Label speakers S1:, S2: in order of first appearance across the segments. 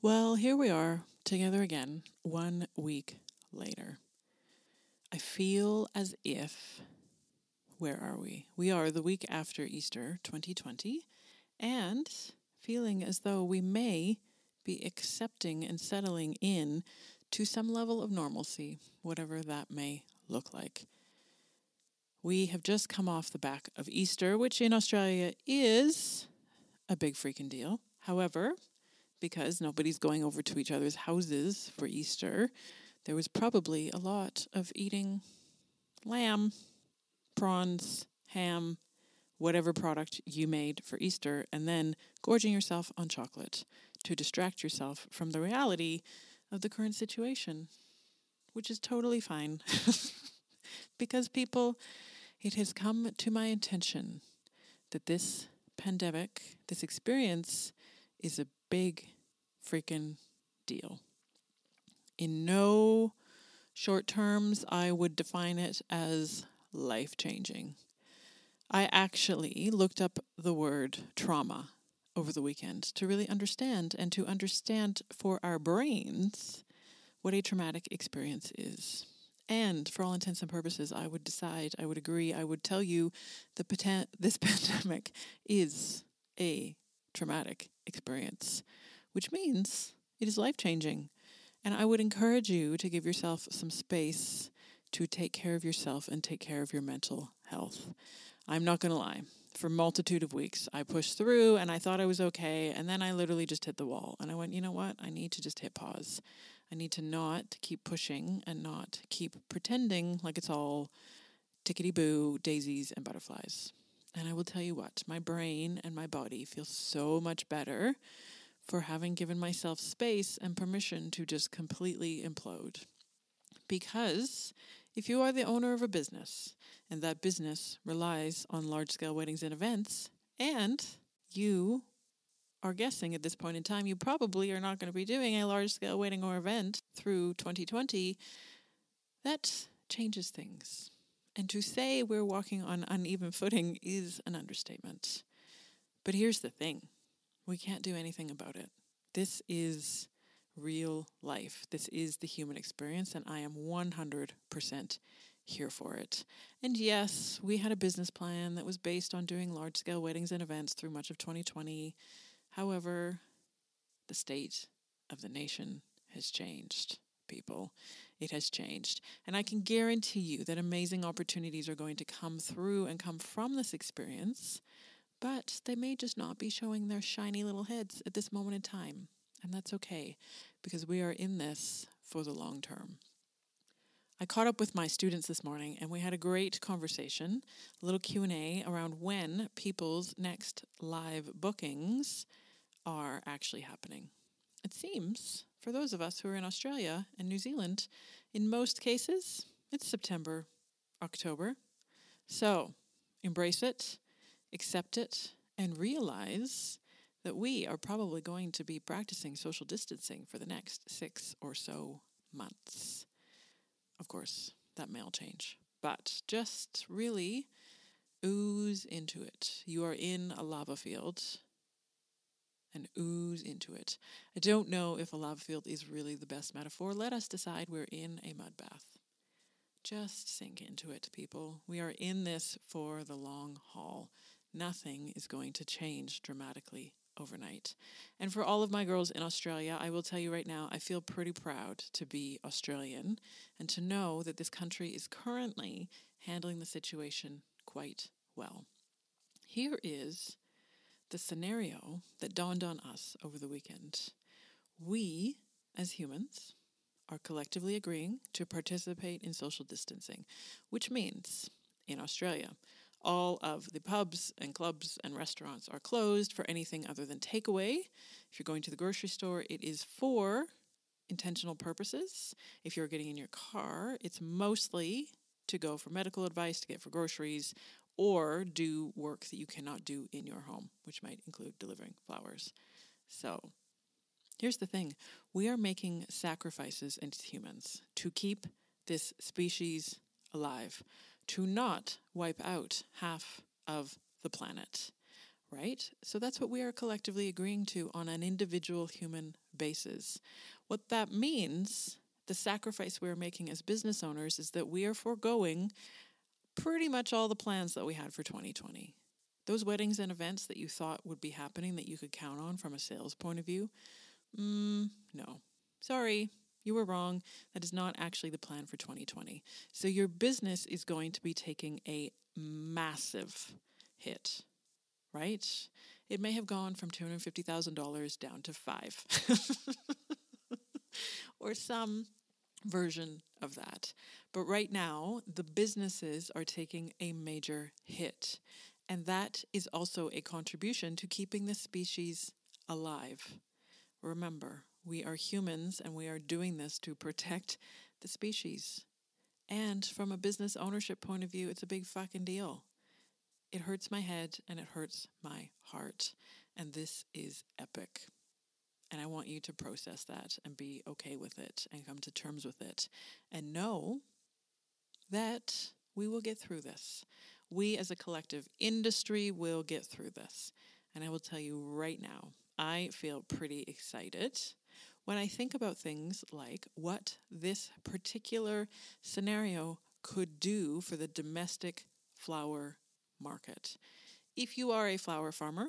S1: Well, here we are together again, one week later. I feel as if, where are we? We are the week after Easter 2020, and feeling as though we may be accepting and settling in to some level of normalcy, whatever that may look like. We have just come off the back of Easter, which in Australia is a big freaking deal. However, because nobody's going over to each other's houses for Easter, there was probably a lot of eating lamb, prawns, ham, whatever product you made for Easter, and then gorging yourself on chocolate to distract yourself from the reality of the current situation, which is totally fine. because people, it has come to my attention that this pandemic, this experience, is a big freaking deal. In no short terms, I would define it as life changing. I actually looked up the word trauma over the weekend to really understand and to understand for our brains what a traumatic experience is. And for all intents and purposes, I would decide, I would agree, I would tell you the this pandemic is a traumatic experience, which means it is life changing. And I would encourage you to give yourself some space to take care of yourself and take care of your mental health. I'm not going to lie. For multitude of weeks, I pushed through and I thought I was okay. And then I literally just hit the wall. And I went, you know what? I need to just hit pause. I need to not keep pushing and not keep pretending like it's all tickety boo, daisies, and butterflies. And I will tell you what, my brain and my body feel so much better for having given myself space and permission to just completely implode. Because if you are the owner of a business and that business relies on large scale weddings and events, and you are guessing at this point in time you probably are not going to be doing a large scale wedding or event through 2020, that changes things. And to say we're walking on uneven footing is an understatement. But here's the thing we can't do anything about it. This is real life. This is the human experience, and I am 100% here for it. And yes, we had a business plan that was based on doing large scale weddings and events through much of 2020. However, the state of the nation has changed, people. It has changed. And I can guarantee you that amazing opportunities are going to come through and come from this experience, but they may just not be showing their shiny little heads at this moment in time. And that's okay because we are in this for the long term. I caught up with my students this morning and we had a great conversation, a little Q&A around when people's next live bookings are actually happening. It seems, for those of us who are in Australia and New Zealand, in most cases, it's September, October. So embrace it, accept it, and realize that we are probably going to be practicing social distancing for the next six or so months. Of course, that may all change, but just really ooze into it. You are in a lava field and ooze into it. I don't know if a lava field is really the best metaphor. Let us decide we're in a mud bath. Just sink into it, people. We are in this for the long haul. Nothing is going to change dramatically overnight. And for all of my girls in Australia, I will tell you right now, I feel pretty proud to be Australian and to know that this country is currently handling the situation quite well. Here is the scenario that dawned on us over the weekend. We, as humans, are collectively agreeing to participate in social distancing, which means in Australia, All of the pubs and clubs and restaurants are closed for anything other than takeaway. If you're going to the grocery store, it is for intentional purposes. If you're getting in your car, it's mostly to go for medical advice, to get for groceries, or do work that you cannot do in your home, which might include delivering flowers. So, here's the thing we are making sacrifices as humans to keep this species alive, to not wipe out half of the planet. Right? So that's what we are collectively agreeing to on an individual human basis. What that means, the sacrifice we're making as business owners, is that we are foregoing pretty much all the plans that we had for 2020. Those weddings and events that you thought would be happening that you could count on from a sales point of view, mm, no. Sorry, you were wrong. That is not actually the plan for 2020. So your business is going to be taking a massive hit, right? It may have gone from $250,000 down to five. or some version of that. But right now, the businesses are taking a major hit. And that is also a contribution to keeping the species alive. Remember, we are humans and we are doing this to protect the species. And from a business ownership point of view, it's a big fucking deal. It hurts my head and it hurts my heart. And this is epic. And I want you to process that and be okay with it and come to terms with it and know that we will get through this. We as a collective industry will get through this. And I will tell you right now, I feel pretty excited when I think about things like what this particular scenario could do for the domestic flower market. If you are a flower farmer,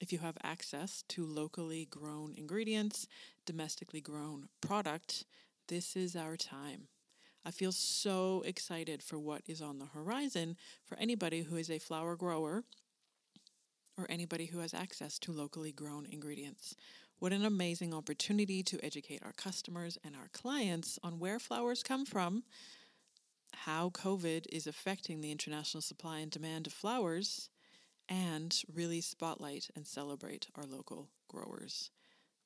S1: if you have access to locally grown ingredients, domestically grown product, this is our time. I feel so excited for what is on the horizon for anybody who is a flower grower or anybody who has access to locally grown ingredients. What an amazing opportunity to educate our customers and our clients on where flowers come from, how COVID is affecting the international supply and demand of flowers, and really spotlight and celebrate our local growers.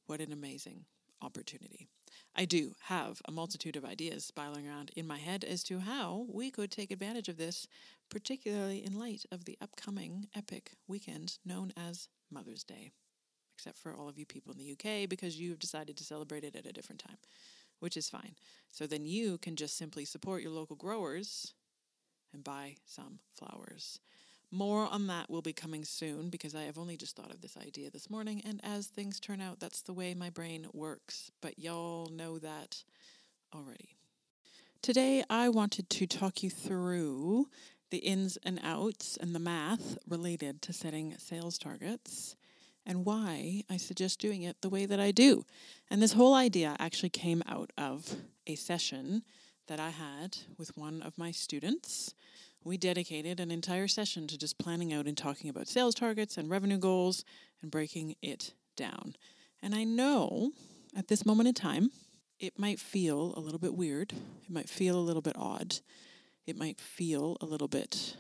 S1: What an amazing opportunity. I do have a multitude of ideas spiraling around in my head as to how we could take advantage of this, particularly in light of the upcoming epic weekend known as Mother's Day. Except for all of you people in the UK because you've decided to celebrate it at a different time, which is fine. So then you can just simply support your local growers and buy some flowers. More on that will be coming soon because I have only just thought of this idea this morning, and as things turn out, that's the way my brain works. But y'all know that already. Today, I wanted to talk you through the ins and outs and the math related to setting sales targets and why I suggest doing it the way that I do. And this whole idea actually came out of a session that I had with one of my students we dedicated an entire session to just planning out and talking about sales targets and revenue goals and breaking it down. And I know at this moment in time, it might feel a little bit weird. It might feel a little bit odd. It might feel a little bit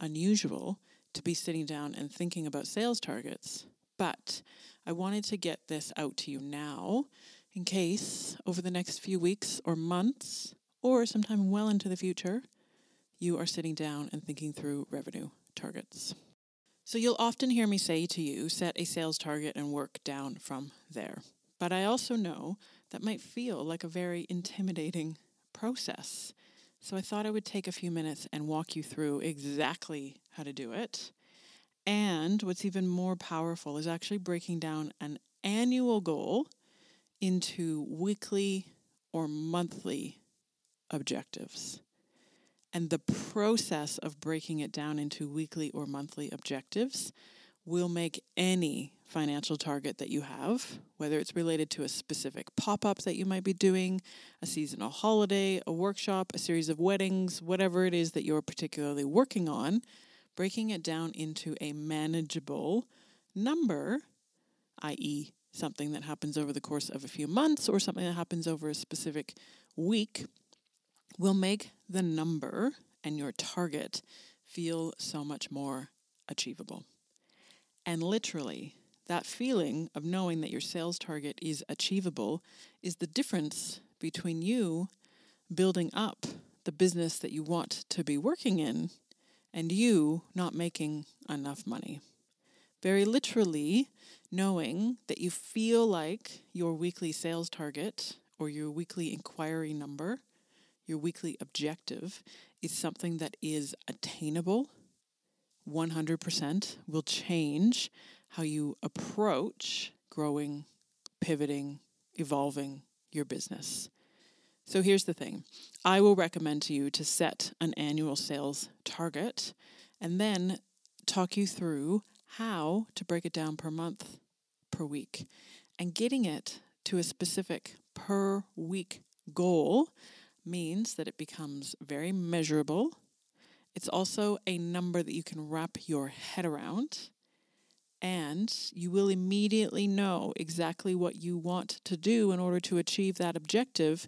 S1: unusual to be sitting down and thinking about sales targets. But I wanted to get this out to you now in case over the next few weeks or months or sometime well into the future, you are sitting down and thinking through revenue targets. So you'll often hear me say to you, set a sales target and work down from there. But I also know that might feel like a very intimidating process. So I thought I would take a few minutes and walk you through exactly how to do it. And what's even more powerful is actually breaking down an annual goal into weekly or monthly objectives. And the process of breaking it down into weekly or monthly objectives will make any financial target that you have, whether it's related to a specific pop up that you might be doing, a seasonal holiday, a workshop, a series of weddings, whatever it is that you're particularly working on, breaking it down into a manageable number, i.e., something that happens over the course of a few months or something that happens over a specific week will make the number and your target feel so much more achievable. And literally, that feeling of knowing that your sales target is achievable is the difference between you building up the business that you want to be working in and you not making enough money. Very literally, knowing that you feel like your weekly sales target or your weekly inquiry number, your weekly objective, is something that is attainable 100% will change how you approach growing, pivoting, evolving your business. So here's the thing I will recommend to you to set an annual sales target and then talk you through how to break it down per month, per week, and getting it to a specific per week goal means that it becomes very measurable. It's also a number that you can wrap your head around and you will immediately know exactly what you want to do in order to achieve that objective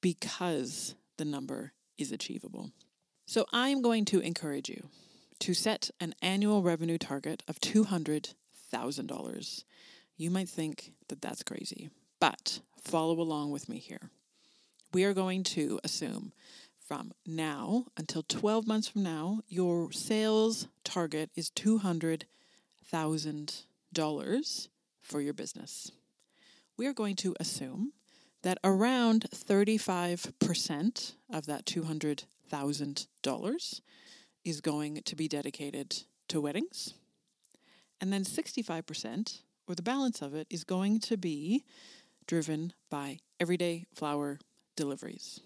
S1: because the number is achievable. So I'm going to encourage you to set an annual revenue target of $200,000. You might think that that's crazy, but follow along with me here. We are going to assume from now until 12 months from now, your sales target is $200,000 for your business. We are going to assume that around 35% of that $200,000 is going to be dedicated to weddings. And then 65%, or the balance of it, is going to be driven by everyday flower deliveries.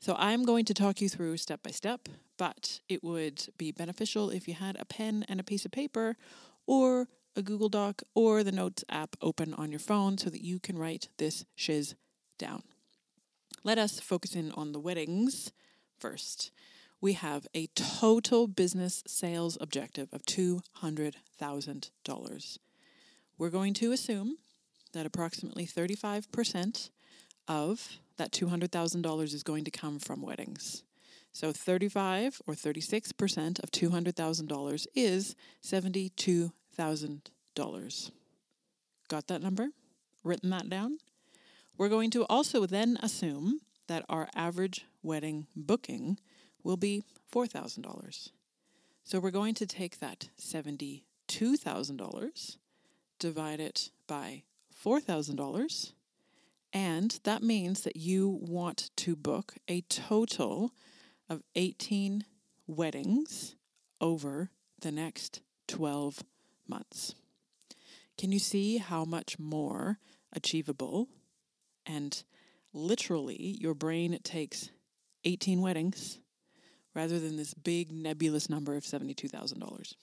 S1: So I'm going to talk you through step by step, but it would be beneficial if you had a pen and a piece of paper or a Google Doc or the Notes app open on your phone so that you can write this shiz down. Let us focus in on the weddings first. We have a total business sales objective of $200,000. We're going to assume that approximately 35% of that $200,000 is going to come from weddings. So 35 or 36% of $200,000 is $72,000. Got that number? Written that down? We're going to also then assume that our average wedding booking will be $4,000. So we're going to take that $72,000, divide it by $4,000, and that means that you want to book a total of 18 weddings over the next 12 months. Can you see how much more achievable and literally your brain takes 18 weddings rather than this big nebulous number of $72,000?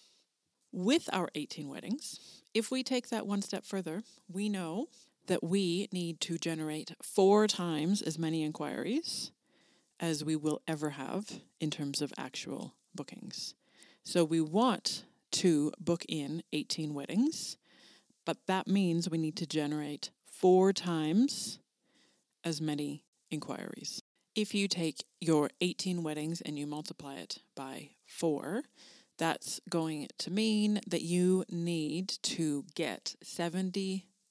S1: With our 18 weddings, if we take that one step further, we know that we need to generate four times as many inquiries as we will ever have in terms of actual bookings. So we want to book in 18 weddings, but that means we need to generate four times as many inquiries. If you take your 18 weddings and you multiply it by four, that's going to mean that you need to get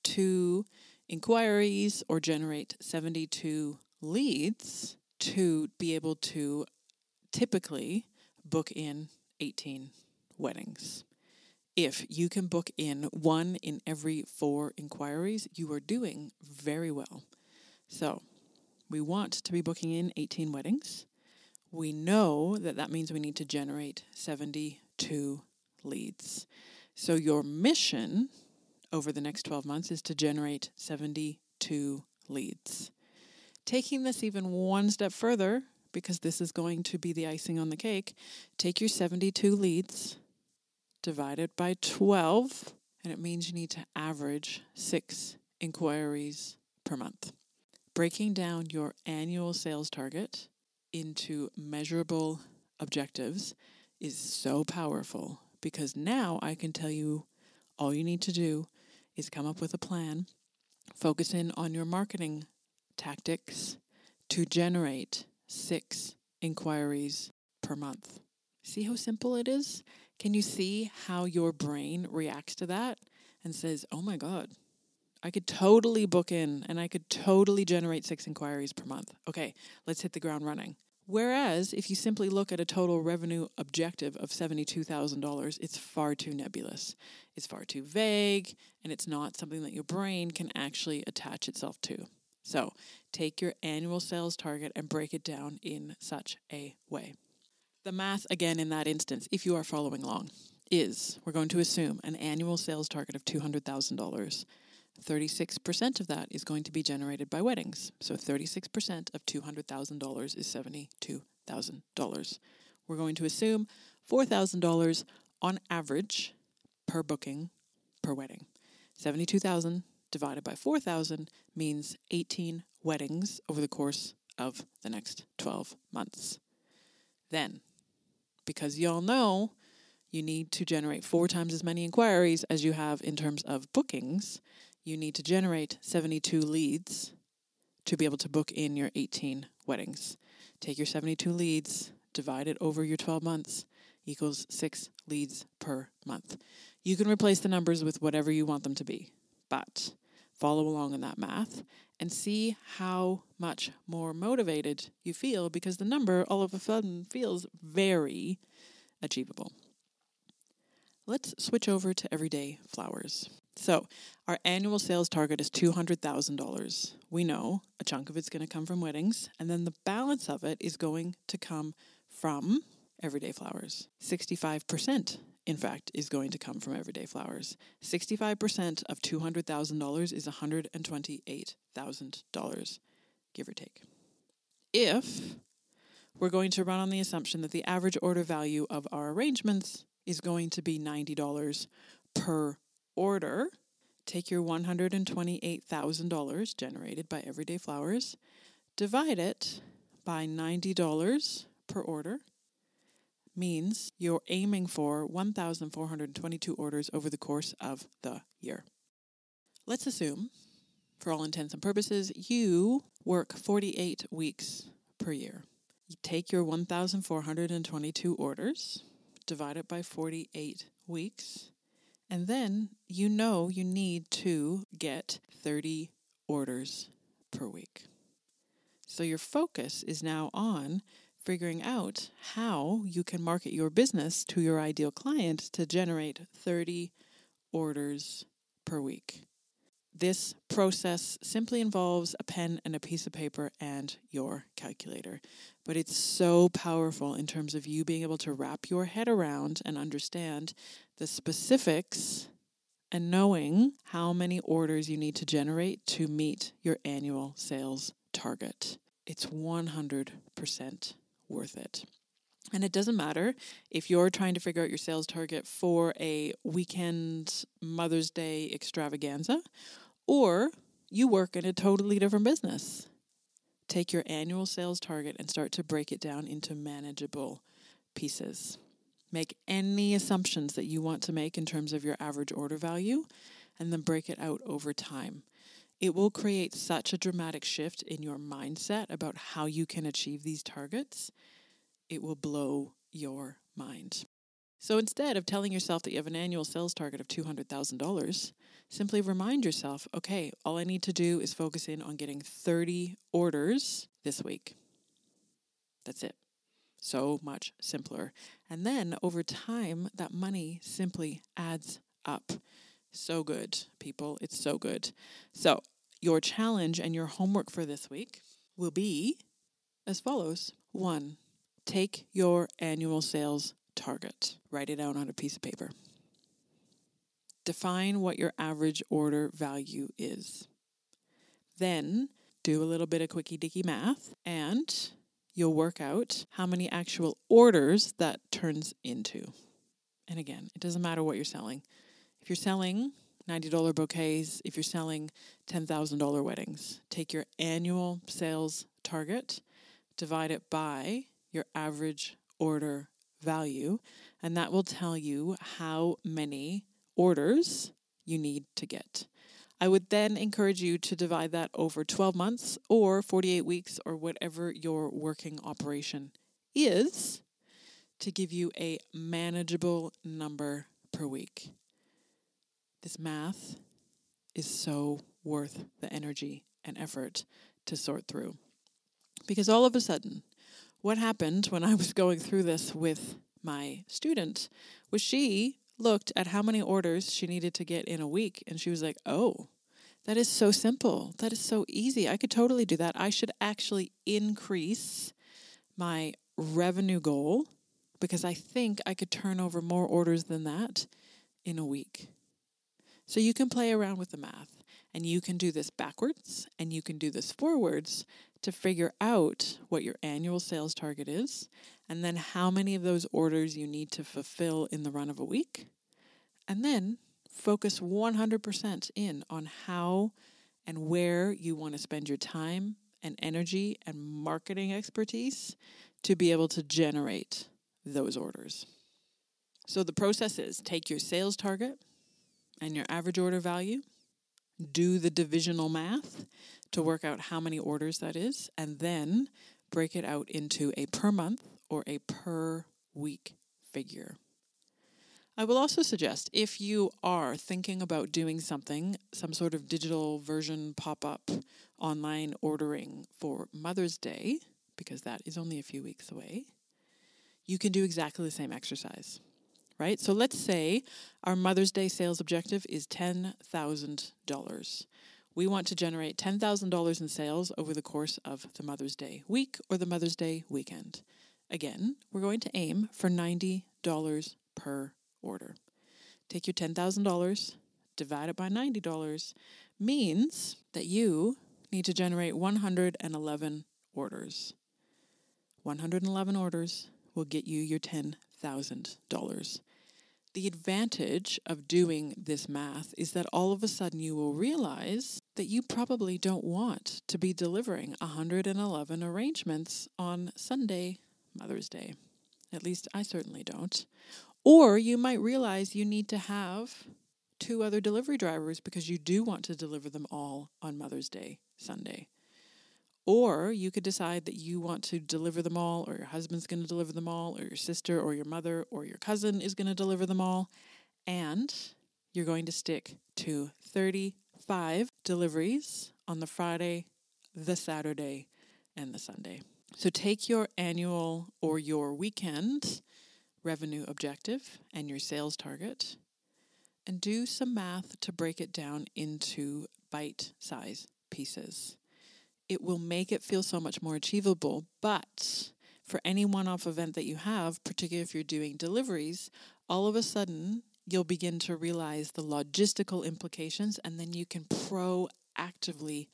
S1: 72 inquiries or generate 72 leads to be able to typically book in 18 weddings. If you can book in one in every four inquiries, you are doing very well. So, we want to be booking in 18 weddings. We know that that means we need to generate 72 leads. So, your mission over the next 12 months is to generate 72 leads. Taking this even one step further, because this is going to be the icing on the cake, take your 72 leads, divide it by 12, and it means you need to average six inquiries per month. Breaking down your annual sales target into measurable objectives is so powerful because now I can tell you all you need to do is come up with a plan, focus in on your marketing tactics to generate six inquiries per month. See how simple it is? Can you see how your brain reacts to that and says, oh my God, I could totally book in and I could totally generate six inquiries per month. Okay, let's hit the ground running. Whereas if you simply look at a total revenue objective of $72,000, it's far too nebulous. It's far too vague, and it's not something that your brain can actually attach itself to. So take your annual sales target and break it down in such a way. The math, again, in that instance, if you are following along, is we're going to assume an annual sales target of $200,000. 36% of that is going to be generated by weddings. So 36% of $200,000 is $72,000. We're going to assume $4,000 on average per booking per wedding. 72,000 divided by 4,000 means 18 weddings over the course of the next 12 months. Then, because y'all know you need to generate four times as many inquiries as you have in terms of bookings, you need to generate 72 leads to be able to book in your 18 weddings. Take your 72 leads, divide it over your 12 months, equals six leads per month. You can replace the numbers with whatever you want them to be, but follow along in that math and see how much more motivated you feel because the number all of a sudden feels very achievable. Let's switch over to everyday flowers. So, our annual sales target is $200,000. We know a chunk of it's going to come from weddings, and then the balance of it is going to come from everyday flowers. 65%, in fact, is going to come from everyday flowers. 65% of $200,000 is $128,000, give or take. If we're going to run on the assumption that the average order value of our arrangements is going to be $90 per order, take your $128,000 generated by Everyday Flowers, divide it by $90 per order, means you're aiming for 1,422 orders over the course of the year. Let's assume, for all intents and purposes, you work 48 weeks per year. You take your 1,422 orders, divide it by 48 weeks, and then you know you need to get 30 orders per week. So your focus is now on figuring out how you can market your business to your ideal client to generate 30 orders per week. This process simply involves a pen and a piece of paper and your calculator. But it's so powerful in terms of you being able to wrap your head around and understand the specifics and knowing how many orders you need to generate to meet your annual sales target. It's 100% worth it. And it doesn't matter if you're trying to figure out your sales target for a weekend Mother's Day extravaganza or you work in a totally different business. Take your annual sales target and start to break it down into manageable pieces. Make any assumptions that you want to make in terms of your average order value and then break it out over time. It will create such a dramatic shift in your mindset about how you can achieve these targets. It will blow your mind. So instead of telling yourself that you have an annual sales target of $200,000, simply remind yourself okay, all I need to do is focus in on getting 30 orders this week. That's it. So much simpler. And then over time, that money simply adds up. So good, people. It's so good. So, your challenge and your homework for this week will be as follows one, take your annual sales target, write it out on a piece of paper. Define what your average order value is. Then do a little bit of quickie dicky math and you'll work out how many actual orders that turns into. And again, it doesn't matter what you're selling. If you're selling $90 bouquets, if you're selling $10,000 weddings, take your annual sales target, divide it by your average order value, and that will tell you how many orders you need to get. I would then encourage you to divide that over 12 months or 48 weeks or whatever your working operation is to give you a manageable number per week. This math is so worth the energy and effort to sort through. Because all of a sudden, what happened when I was going through this with my student was she looked at how many orders she needed to get in a week and she was like, oh, that is so simple. That is so easy. I could totally do that. I should actually increase my revenue goal because I think I could turn over more orders than that in a week. So you can play around with the math and you can do this backwards and you can do this forwards to figure out what your annual sales target is and then how many of those orders you need to fulfill in the run of a week. And then focus 100% in on how and where you want to spend your time and energy and marketing expertise to be able to generate those orders. So the process is take your sales target and your average order value, do the divisional math to work out how many orders that is, and then break it out into a per month or a per week figure. I will also suggest if you are thinking about doing something, some sort of digital version pop up online ordering for Mother's Day, because that is only a few weeks away, you can do exactly the same exercise, right? So let's say our Mother's Day sales objective is $10,000. We want to generate $10,000 in sales over the course of the Mother's Day week or the Mother's Day weekend. Again, we're going to aim for $90 per order. Take your $10,000, divide it by $90, means that you need to generate 111 orders. 111 orders will get you your $10,000. The advantage of doing this math is that all of a sudden you will realize that you probably don't want to be delivering 111 arrangements on Sunday, Mother's Day. At least I certainly don't. Or you might realize you need to have two other delivery drivers because you do want to deliver them all on Mother's Day, Sunday. Or you could decide that you want to deliver them all, or your husband's going to deliver them all, or your sister, or your mother, or your cousin is going to deliver them all. And you're going to stick to 35 deliveries on the Friday, the Saturday, and the Sunday. So take your annual or your weekend revenue objective and your sales target and do some math to break it down into bite size pieces. It will make it feel so much more achievable, but for any one off event that you have, particularly if you're doing deliveries, all of a sudden you'll begin to realize the logistical implications and then you can proactively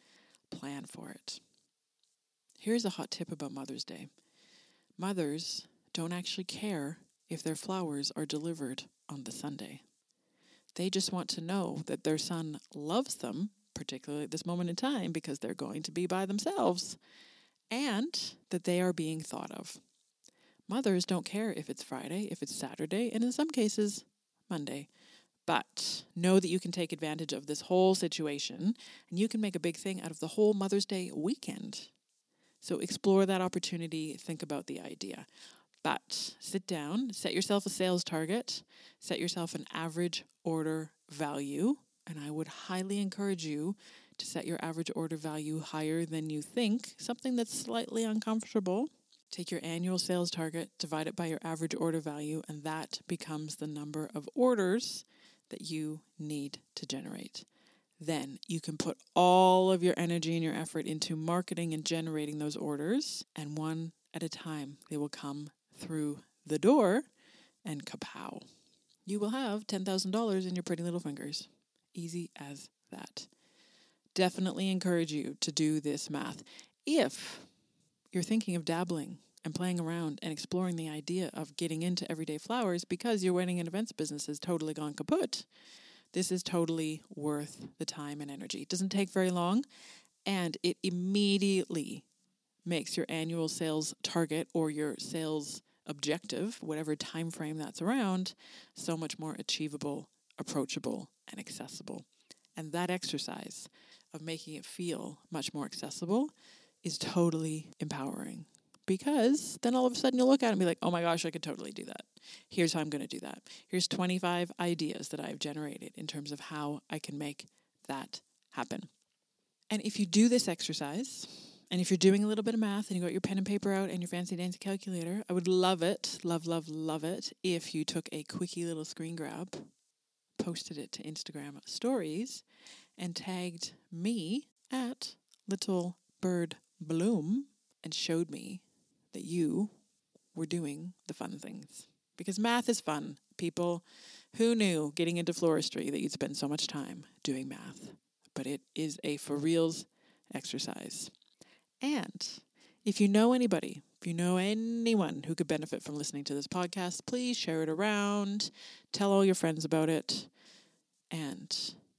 S1: plan for it. Here's a hot tip about Mother's Day mothers don't actually care if their flowers are delivered on the Sunday. They just want to know that their son loves them, particularly at this moment in time, because they're going to be by themselves, and that they are being thought of. Mothers don't care if it's Friday, if it's Saturday, and in some cases, Monday. But know that you can take advantage of this whole situation and you can make a big thing out of the whole Mother's Day weekend. So explore that opportunity, think about the idea. But sit down, set yourself a sales target, set yourself an average order value, and I would highly encourage you to set your average order value higher than you think, something that's slightly uncomfortable. Take your annual sales target, divide it by your average order value, and that becomes the number of orders that you need to generate. Then you can put all of your energy and your effort into marketing and generating those orders, and one at a time, they will come through the door, and kapow. You will have $10,000 in your pretty little fingers. Easy as that. Definitely encourage you to do this math. If you're thinking of dabbling and playing around and exploring the idea of getting into everyday flowers because your wedding and events business has totally gone kaput, this is totally worth the time and energy. It doesn't take very long and it immediately makes your annual sales target or your sales objective, whatever time frame that's around, so much more achievable, approachable, and accessible. And that exercise of making it feel much more accessible is totally empowering because then all of a sudden you'll look at it and be like, oh my gosh, I could totally do that. Here's how I'm going to do that. Here's 25 ideas that I've generated in terms of how I can make that happen. And if you do this exercise, and if you're doing a little bit of math and you got your pen and paper out and your fancy dancy calculator, I would love it, love, love, love it if you took a quickie little screen grab, posted it to Instagram stories, and tagged me at Little Bird Bloom and showed me that you were doing the fun things. Because math is fun. People who knew getting into floristry that you'd spend so much time doing math. But it is a for reals exercise. And if you know anybody, if you know anyone who could benefit from listening to this podcast, please share it around. Tell all your friends about it. And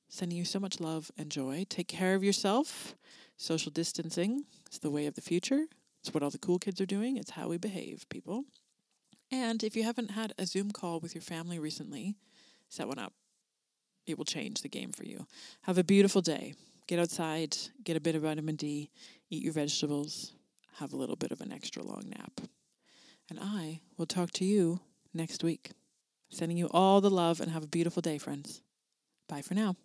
S1: sending you so much love and joy. Take care of yourself. Social distancing is the way of the future. It's what all the cool kids are doing. It's how we behave, people. And if you haven't had a Zoom call with your family recently, set one up. It will change the game for you. Have a beautiful day. Get outside, get a bit of vitamin D, eat your vegetables, have a little bit of an extra long nap. And I will talk to you next week. Sending you all the love and have a beautiful day, friends. Bye for now.